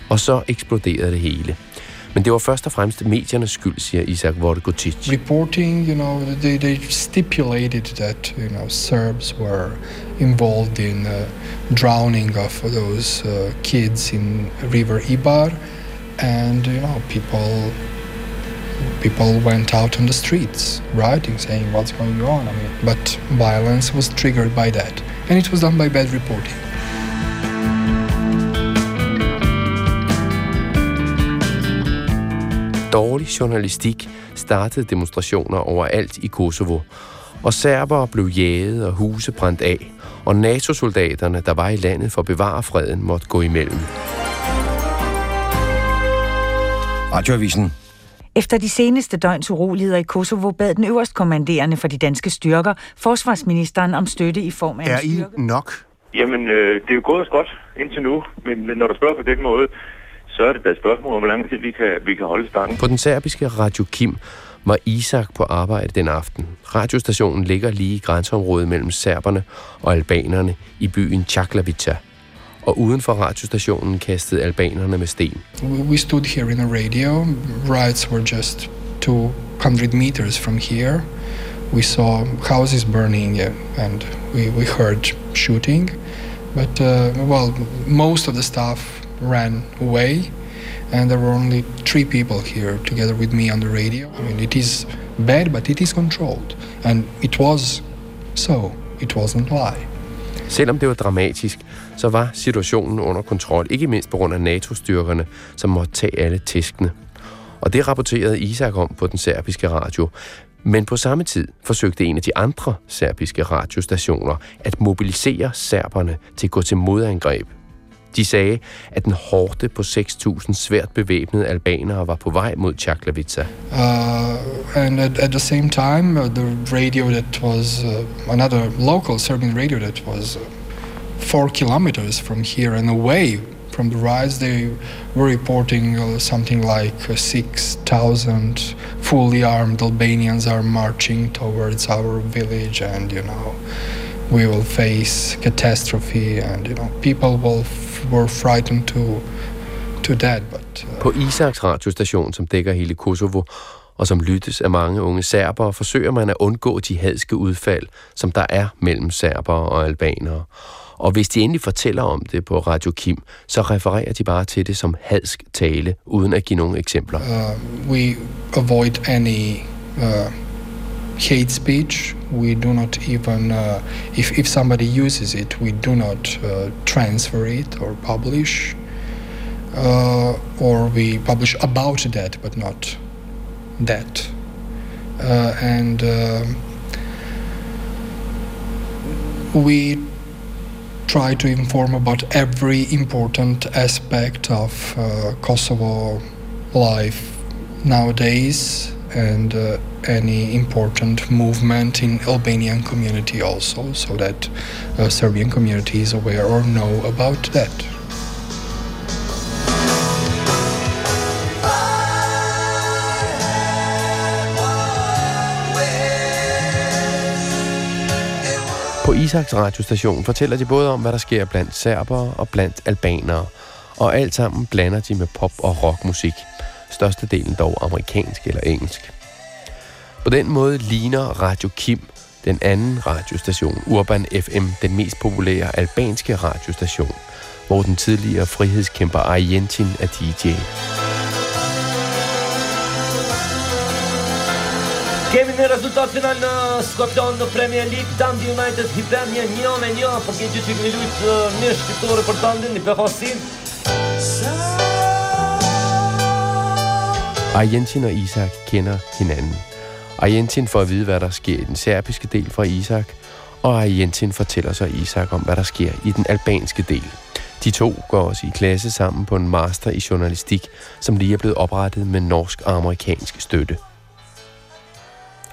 Og så eksploderede det hele – men det var først og fremmest mediernes skyld, siger Isak Vodkotic. Reporting, you know, they, they stipulated that, you know, Serbs were involved in uh, drowning of those uh, kids in River Ibar. And, you know, people people went out on the streets writing, saying what's going on. I mean, but violence was triggered by that. And it was done by bad reporting. dårlig journalistik startede demonstrationer overalt i Kosovo, og serbere blev jaget og huse brændt af, og NATO-soldaterne, der var i landet for at bevare freden, måtte gå imellem. Radioavisen. Efter de seneste døgns uroligheder i Kosovo bad den øverst kommanderende for de danske styrker forsvarsministeren om støtte i form af er en styrke. I nok? Jamen, øh, det er jo gået godt indtil nu, men, men når du spørger på den måde, så er det da et spørgsmål om, hvor lang tid vi kan, vi kan holde stangen. På den serbiske Radio Kim var Isak på arbejde den aften. Radiostationen ligger lige i grænseområdet mellem serberne og albanerne i byen Chaklavica. Og uden for radiostationen kastede albanerne med sten. We stood here in a radio. Riots were just 200 meters from here. We saw houses burning and we, we heard shooting. But, uh, well, most of the staff ran away and there were only three people here together with me on the radio. I mean, it is bad, but it is controlled. And it was so. It wasn't lie. Selvom det var dramatisk, så var situationen under kontrol, ikke mindst på grund af NATO-styrkerne, som måtte tage alle tæskene. Og det rapporterede Isak om på den serbiske radio. Men på samme tid forsøgte en af de andre serbiske radiostationer at mobilisere serberne til at gå til modangreb De sagde, at den hårde på 6.000 svært bevæbnede albanere var på vej mod Chaklavica. Uh, and at, at the same time, uh, the radio that was uh, another local Serbian radio that was uh, four kilometers from here and away from the rise, they were reporting uh, something like uh, 6,000 fully armed Albanians are marching towards our village and, you know, we will face catastrophe and, you know, people will were frightened to, to that. But, uh... På Isaks radiostation, som dækker hele Kosovo, og som lyttes af mange unge serbere, forsøger man at undgå de hadske udfald, som der er mellem serbere og albanere. Og hvis de endelig fortæller om det på Radio Kim, så refererer de bare til det som hadsk tale, uden at give nogle eksempler. Uh, we avoid any uh, hate speech. We do not even, uh, if, if somebody uses it, we do not uh, transfer it or publish. Uh, or we publish about that, but not that. Uh, and uh, we try to inform about every important aspect of uh, Kosovo life nowadays and uh, any important movement in Albanian community also, so that uh, Serbian community is aware or know about that. På Isaks radiostation fortæller de både om, hvad der sker blandt serbere og blandt albanere, og alt sammen blander de med pop- og rockmusik – størstedelen dog amerikansk eller engelsk. På den måde ligner Radio Kim, den anden radiostation, Urban FM, den mest populære albanske radiostation. hvor den tidligere frihedskæmper Arjentin er DJ. Në rezultat final në Skopjon në Premier League Dundee United Hibernia një me një Për këtë gjithë që këmi lujtë një shqiptore për Dundee Një përfasin Argentin og Isak kender hinanden. Argentin får at vide, hvad der sker i den serbiske del fra Isak, og Argentin fortæller så Isak om, hvad der sker i den albanske del. De to går også i klasse sammen på en master i journalistik, som lige er blevet oprettet med norsk og amerikansk støtte.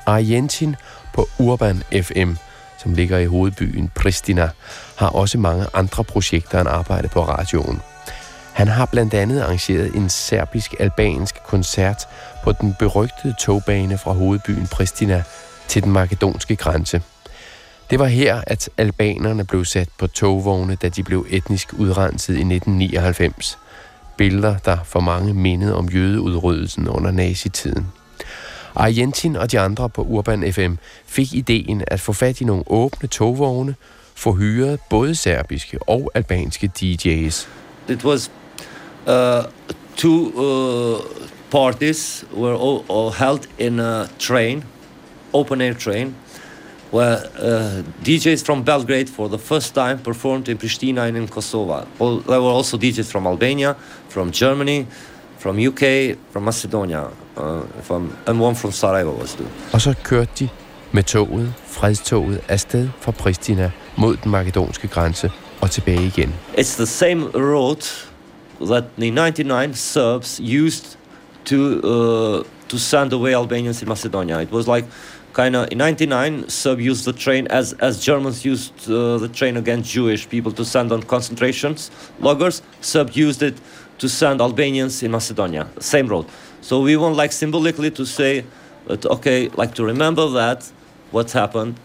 Argentin på Urban FM, som ligger i hovedbyen Pristina, har også mange andre projekter end arbejde på radioen. Han har blandt andet arrangeret en serbisk-albansk koncert på den berygtede togbane fra hovedbyen Pristina til den makedonske grænse. Det var her, at albanerne blev sat på togvogne, da de blev etnisk udrenset i 1999. Billeder, der for mange mindede om jødeudryddelsen under nazitiden. Arjentin og de andre på Urban FM fik ideen at få fat i nogle åbne togvogne, få hyret både serbiske og albanske DJ's. It was uh, two uh, parties were all, all held in a train, open air train, where uh, DJs from Belgrade for the first time performed in Pristina and in Kosovo. Well, there were also DJs from Albania, from Germany, from UK, from Macedonia, uh, from, and one from Sarajevo was too. Og så kørte de med toget, fredstoget, afsted fra Pristina mod den makedonske grænse og tilbage igen. It's the same road that the 99 Serbs used to uh, to send away Albanians in Macedonia. It was like kind of in 99 Serb used the train as as Germans used uh, the train against Jewish people to send on concentrations loggers. Serb used it to send Albanians in Macedonia. Same road. So we want like symbolically to say that okay, like to remember that what happened.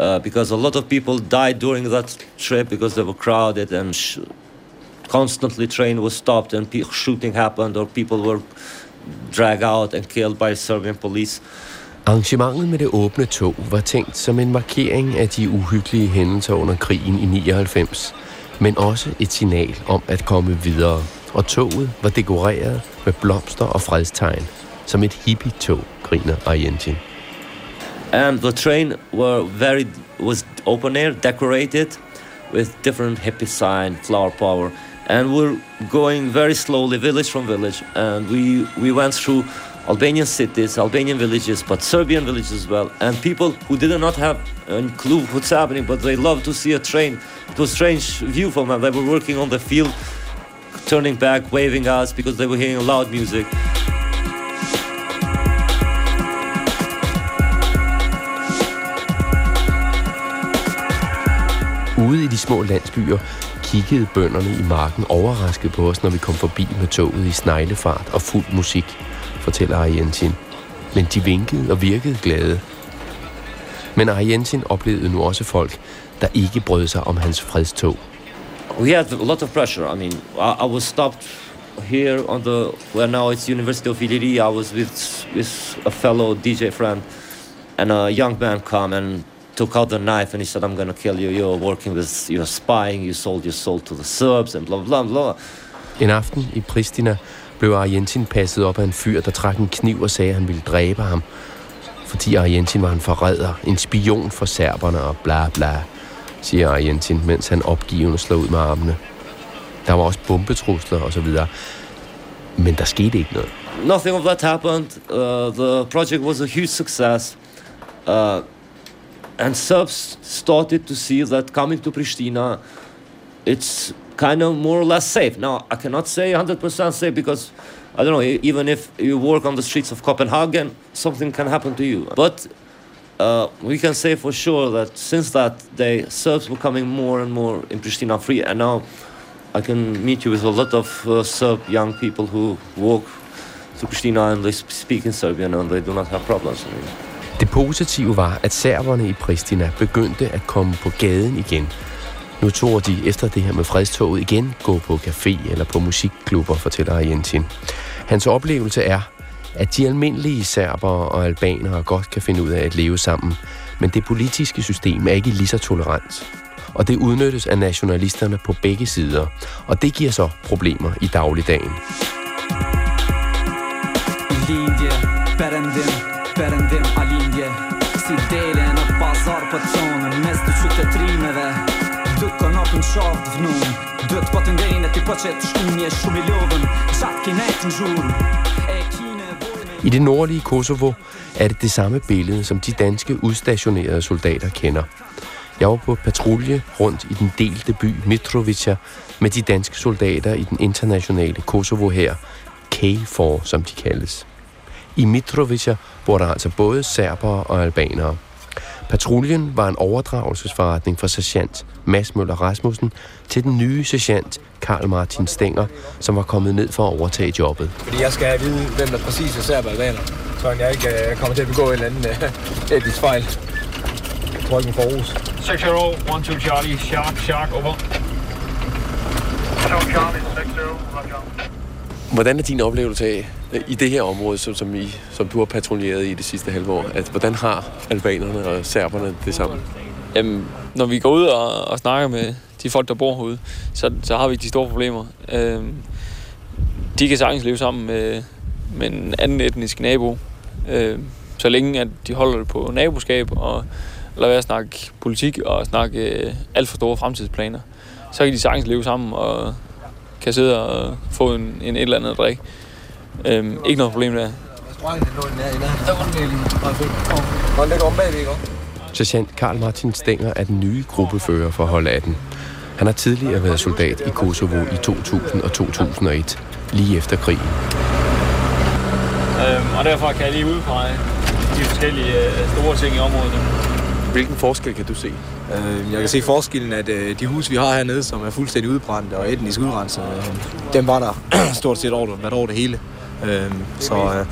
Uh, because a lot of people died during that trip because they were crowded and constantly train was stopped and shooting happened or people were dragged out and killed by Serbian police. Arrangementet med det åbne tog var tænkt som en markering af de uhyggelige hændelser under krigen i 99, men også et signal om at komme videre. Og toget var dekoreret med blomster og fredstegn, som et hippie-tog, griner Argentin. And the train were very was open air, decorated with different hippie sign, flower power, and we're going very slowly, village from village, and we we went through Albanian cities, Albanian villages, but Serbian villages as well, and people who did not have a clue what's happening, but they loved to see a train. It was a strange view for them. They were working on the field, turning back, waving us because they were hearing loud music. Ude i de små landsbyer kiggede bønderne i marken overrasket på os, når vi kom forbi med toget i sneglefart og fuld musik, fortæller Argentin. Men de vinkede og virkede glade. Men Argentin oplevede nu også folk, der ikke brød sig om hans fredstog. We had a lot of pressure. I mean, I, I was stopped here on the where now it's University of Iliri. I was with with a fellow DJ friend, and a young man come and took out the knife and he said, I'm going to kill you. You're working with, you're spying, you sold your soul to the Serbs and blah, blah, blah. En aften i Pristina blev Argentin passet op af en fyr, der trak en kniv og sagde, at han ville dræbe ham. Fordi Argentin var en forræder, en spion for serberne og bla bla, siger Argentin, mens han opgivende slår ud med armene. Der var også bombetrusler og så videre. Men der skete ikke noget. Nothing of that happened. Uh, the project was a huge success. Uh, and Serbs started to see that coming to Pristina, it's kind of more or less safe. Now, I cannot say 100% safe because, I don't know, e-, even if you work on the streets of Copenhagen, something can happen to you. But uh, we can say for sure that since that day, Serbs were coming more and more in Pristina free, and now I can meet you with a lot of uh, Serb young people who walk to Pristina and they speak in Serbian and they do not have problems. I mean, Det positive var, at serberne i Pristina begyndte at komme på gaden igen. Nu tog de efter det her med fredstoget igen gå på café eller på musikklubber, fortæller Jentin. Hans oplevelse er, at de almindelige serbere og albanere godt kan finde ud af at leve sammen, men det politiske system er ikke lige så tolerant. og det udnyttes af nationalisterne på begge sider, og det giver så problemer i dagligdagen. Linje, berendim, berendim alinje, si delen og bazar på tonen, mest du qytetrimeve, dukkan op en shavt vnum, po të ndejnë e ti po që të shkunje shumë i lovën qatë kinet në gjurë i det nordlige Kosovo er det det samme billede, som de danske udstationerede soldater kender. Jeg var på patrulje rundt i den delte by Mitrovica med de danske soldater i den internationale Kosovo her, K4 som de kaldes. I Mitrovica bor der altså både serbere og albanere. Patruljen var en overdragelsesforretning for sergeant Mads Møller Rasmussen til den nye sergeant Karl Martin Stenger, som var kommet ned for at overtage jobbet. Fordi jeg skal have at vide, hvem der præcis er serber albaner, så jeg ikke uh, kommer til at begå en eller anden uh, etnisk fejl. Jeg tror ikke, en forhus. 6 0, 1 2 Charlie, Shark, Shark, over. Charlie, 6 Hvordan er din oplevelse af, i det her område, som, som, I, som du har patruljeret i det sidste halve år, at hvordan har albanerne og serberne det sammen? Jamen, når vi går ud og, og snakker med de folk, der bor herude, så, så har vi ikke de store problemer. Øhm, de kan sagtens leve sammen med, med en anden etnisk nabo, øhm, så længe at de holder det på naboskab og lader være at snakke politik og snakke øh, alt for store fremtidsplaner. Så kan de sagtens leve sammen og kan sidde og få en, en et eller andet drik. Øhm, ikke noget problem der. Sergeant Karl Martin Stenger er den nye gruppefører for hold 18. Han har tidligere været soldat i Kosovo i 2000 og 2001, lige efter krigen. Øhm, og derfor kan jeg lige udpege de forskellige øh, store ting i området. Hvilken forskel kan du se? Øh, jeg kan se forskellen, at øh, de huse, vi har hernede, som er fuldstændig udbrændte og etnisk udrenset, øh, dem var der [clears throat] stort set over, hvert over det hele. Så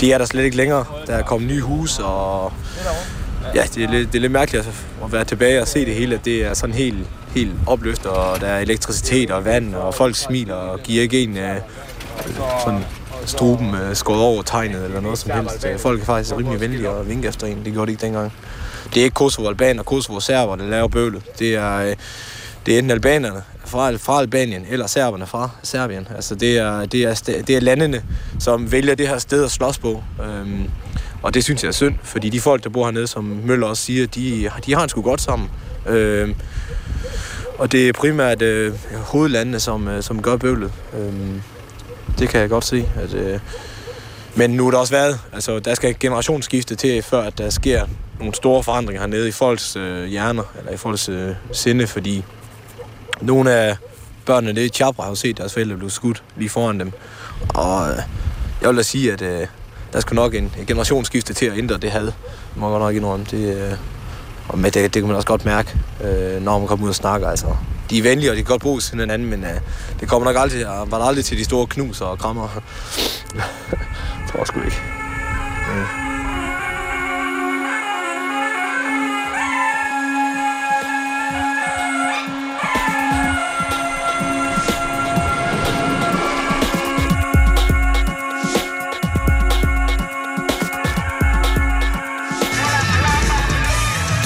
de er der slet ikke længere. Der er kommet nye huse, og ja, det er, lidt, det er lidt mærkeligt at være tilbage og se det hele. Det er sådan helt, helt opløftet, og der er elektricitet og vand, og folk smiler og giver ikke en sådan struben skåret over tegnet eller noget som helst. Folk er faktisk rimelig venlige og vinke efter en. Det gjorde de ikke dengang det er ikke Kosovo Albaner og Kosovo Serber, der laver bøvlet. Det er, øh, det er enten albanerne fra, fra Albanien eller serberne fra Serbien. Altså det er, det, er, det er landene, som vælger det her sted at slås på. Øhm, og det synes jeg er synd, fordi de folk, der bor hernede, som Møller også siger, de, de har en sgu godt sammen. Øhm, og det er primært øh, hovedlandene, som, øh, som gør bøvlet. Øhm, det kan jeg godt se, at, øh, men nu er der også været, altså der skal generationsskifte til, før at der sker nogle store forandringer hernede i folks øh, hjerner, eller i folks øh, sinde, fordi nogle af børnene det i Chabra har set deres forældre blive skudt lige foran dem. Og øh, jeg vil da sige, at øh, der skal nok en, en generationsskifte til at ændre det had. Det må godt nok indrømme. Det, øh, og med det, det kan man også godt mærke, øh, når man kommer ud og snakker. Altså, de er venlige, og de kan godt bruges hinanden, men øh, det kommer nok aldrig, var aldrig til de store knuser og krammer. [laughs] tror jeg sgu ikke. Øh.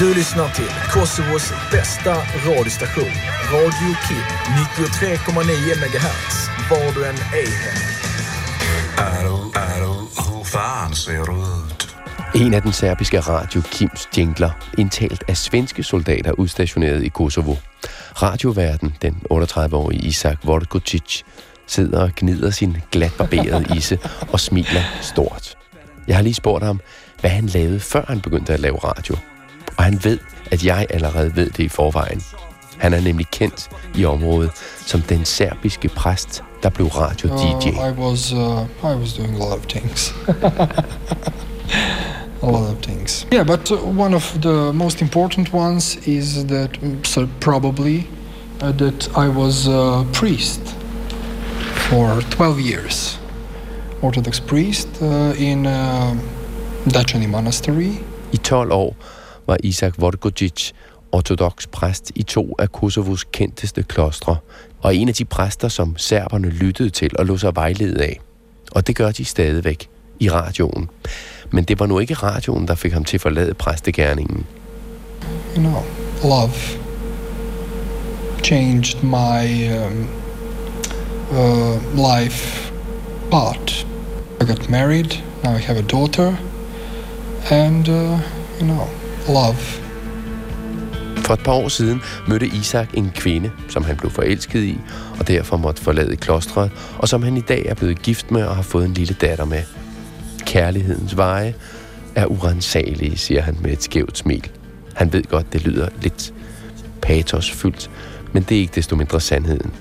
Du lyssnar till Kosovos bästa radiostation. Radio Kid 93,9 MHz. Var du än är henne. En af den serbiske radio Kims jingler, indtalt af svenske soldater udstationeret i Kosovo. Radioverden, den 38-årige Isak Vorgocic, sidder og gnider sin glatbarberede isse og smiler stort. Jeg har lige spurgt ham, hvad han lavede, før han begyndte at lave radio og han ved, at jeg allerede ved det i forvejen. Han er nemlig kendt i området som den serbiske præst, der blev radio-DJ. Uh, I, was, uh, I was doing a lot of things. [laughs] a lot of things. Yeah, but uh, one of the most important ones is that so probably uh, that I was a priest for 12 years. Orthodox priest uh, in uh, Dachani Monastery. I 12 år var Isak Vodgocic ortodox præst i to af Kosovos kendteste klostre, og en af de præster, som serberne lyttede til og lå sig vejlede af. Og det gør de stadigvæk i radioen. Men det var nu ikke radioen, der fik ham til at forlade præstegærningen. You know, love. changed my um, uh, life part. I got married, now I have a daughter, and uh, you know, love. For et par år siden mødte Isak en kvinde, som han blev forelsket i, og derfor måtte forlade klostret, og som han i dag er blevet gift med og har fået en lille datter med. Kærlighedens veje er urensagelige, siger han med et skævt smil. Han ved godt, det lyder lidt patosfyldt, men det er ikke desto mindre sandheden.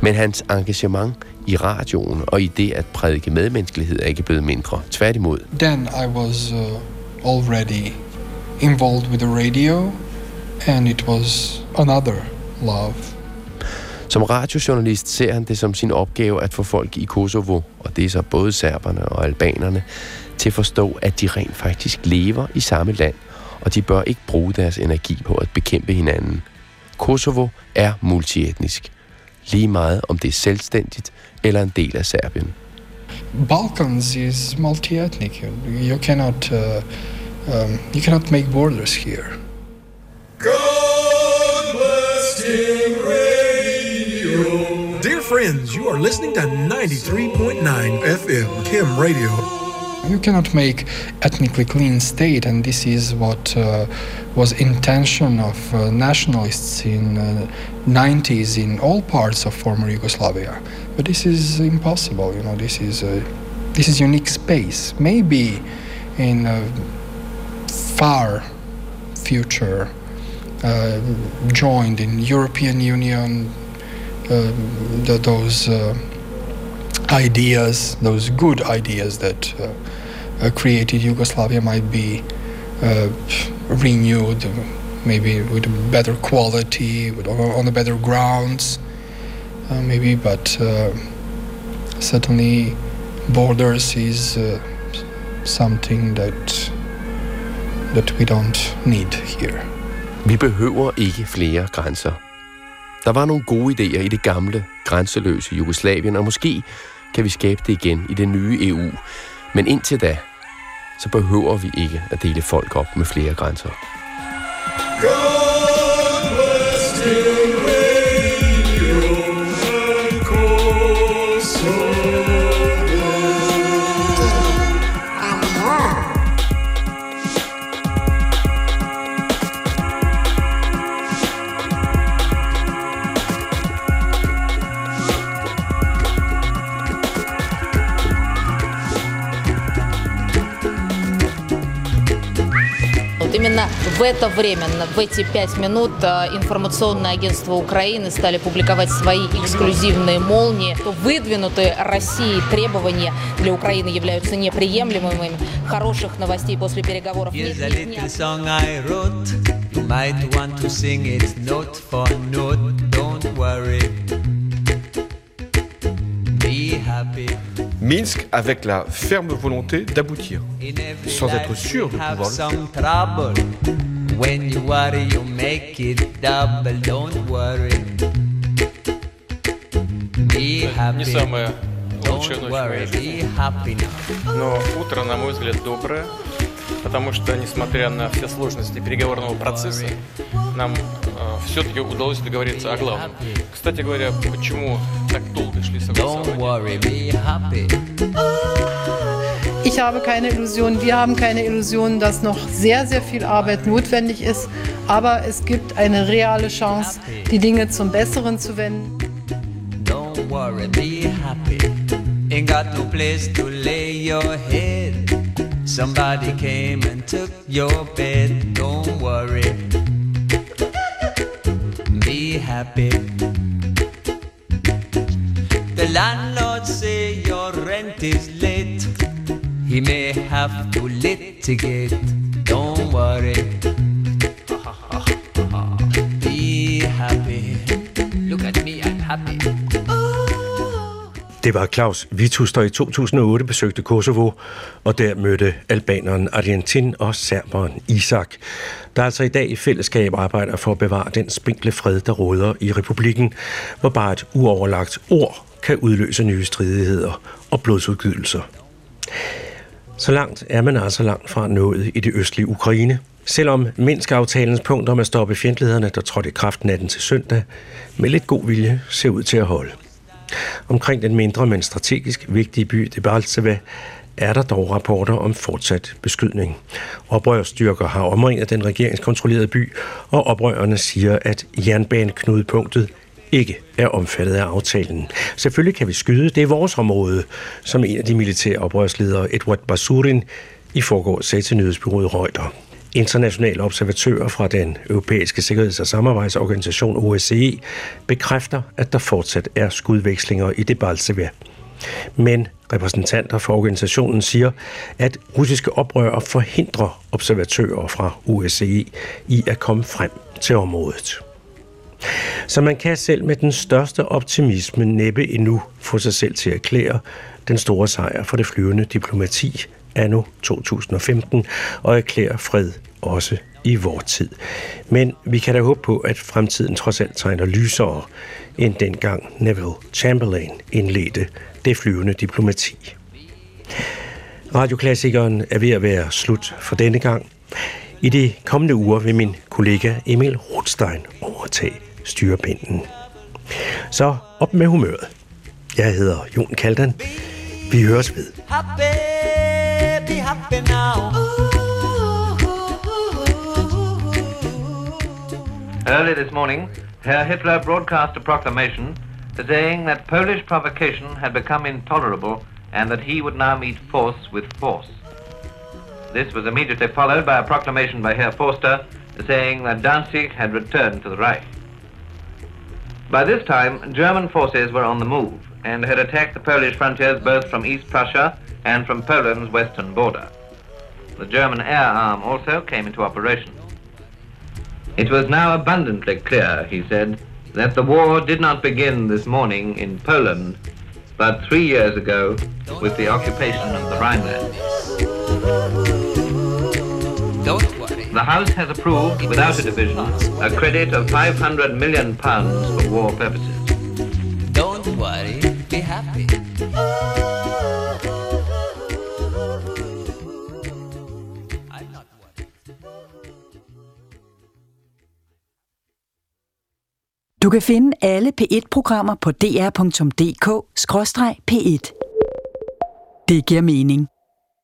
Men hans engagement i radioen og i det at prædike medmenneskelighed er ikke blevet mindre. Tværtimod. Then I was uh, already involved with the radio and it was another love. Som radiojournalist ser han det som sin opgave at få folk i Kosovo, og det er så både serberne og albanerne, til at forstå, at de rent faktisk lever i samme land, og de bør ikke bruge deres energi på at bekæmpe hinanden. Kosovo er multietnisk. Lige meget om det er selvstændigt eller en del af Serbien. Balkans is multi-ethnic. You cannot, uh, um, you cannot make borders here. Dear friends, you are listening to 93.9 FM Kim Radio. You cannot make ethnically clean state, and this is what uh, was intention of uh, nationalists in uh, 90s in all parts of former Yugoslavia. But this is impossible. You know, this is a this is unique space. Maybe in a far future, uh, joined in European Union, uh, the, those uh, ideas, those good ideas that uh, uh, created Yugoslavia might be uh, renewed, maybe with a better quality, with, on a better grounds, maybe, but certainly borders is something that that we don't need here. Vi behøver ikke flere grænser. Der var nogle gode idéer i det gamle, grænseløse Jugoslavien, og måske kan vi skabe det igen i det nye EU. Men indtil da, så behøver vi ikke at dele folk op med flere grænser. Go! Это время, в эти пять минут информационное агентство Украины стали публиковать свои эксклюзивные молнии. Выдвинутые Россией требования для Украины являются неприемлемыми. Хороших новостей после переговоров нет. Minsk avec la ferme volonté d'aboutir, sans être sûr de pouvoir le faire. When you worry, you make it double, don't worry. Be happy. Не самая лучшая ночь worry, be happy Но утро, на мой взгляд, доброе, потому что, несмотря на все сложности переговорного процесса, нам э, все-таки удалось договориться о главном. Кстати говоря, почему так долго шли согласования? Ich habe keine Illusion, wir haben keine Illusion, dass noch sehr, sehr viel Arbeit notwendig ist. Aber es gibt eine reale Chance, die Dinge zum Besseren zu wenden. Don't worry, be happy. Ain't got no place to lay your head. Somebody came and took your bed. Don't worry. Be happy. The landlord have to litigate. Don't worry. Be happy. Look at me, I'm happy. Det var Claus Vitus, der i 2008 besøgte Kosovo, og der mødte albaneren Argentin og serberen Isak, der altså i dag i fællesskab arbejder for at bevare den spinkle fred, der råder i republikken, hvor bare et uoverlagt ord kan udløse nye stridigheder og blodsudgydelser. Så langt er man altså langt fra nået i det østlige Ukraine. Selvom Minsk-aftalens punkt om at stoppe fjendtlighederne, der trådte i kraft natten til søndag, med lidt god vilje ser ud til at holde. Omkring den mindre, men strategisk vigtige by Debaltseve er der dog rapporter om fortsat beskydning. Oprørsstyrker har omringet den regeringskontrollerede by, og oprørerne siger, at jernbaneknudepunktet ikke er omfattet af aftalen. Selvfølgelig kan vi skyde, det er vores område, som en af de militære oprørsledere, Edward Basurin, i forgår sagde til nyhedsbyrået Reuters. Internationale observatører fra den europæiske sikkerheds- og samarbejdsorganisation OSCE bekræfter, at der fortsat er skudvekslinger i Debaltseve. Men repræsentanter for organisationen siger, at russiske oprørere forhindrer observatører fra OSCE i at komme frem til området. Så man kan selv med den største optimisme næppe endnu få sig selv til at erklære den store sejr for det flyvende diplomati anno 2015 og erklære fred også i vor tid. Men vi kan da håbe på, at fremtiden trods alt tegner lysere end dengang Neville Chamberlain indledte det flyvende diplomati. Radioklassikeren er ved at være slut for denne gang. I de kommende uger vil min kollega Emil Rothstein overtage styrepinden. Så op med humøret. Jeg hedder Jon Kaldan. Vi høres ved. Happy, happy now. Early this morning, Herr Hitler broadcast a proclamation saying that Polish provocation had become intolerable and that he would now meet force with force. This was immediately followed by a proclamation by Herr Forster saying that Danzig had returned to the Reich. By this time, German forces were on the move and had attacked the Polish frontiers both from East Prussia and from Poland's western border. The German air arm also came into operation. It was now abundantly clear, he said, that the war did not begin this morning in Poland, but three years ago with the occupation of the Rhineland. The House has approved, without a division, a credit of 500 million pounds for war purposes. Don't worry, be happy. Du kan finde alle P1-programmer på dr.dk-p1. Det giver mening.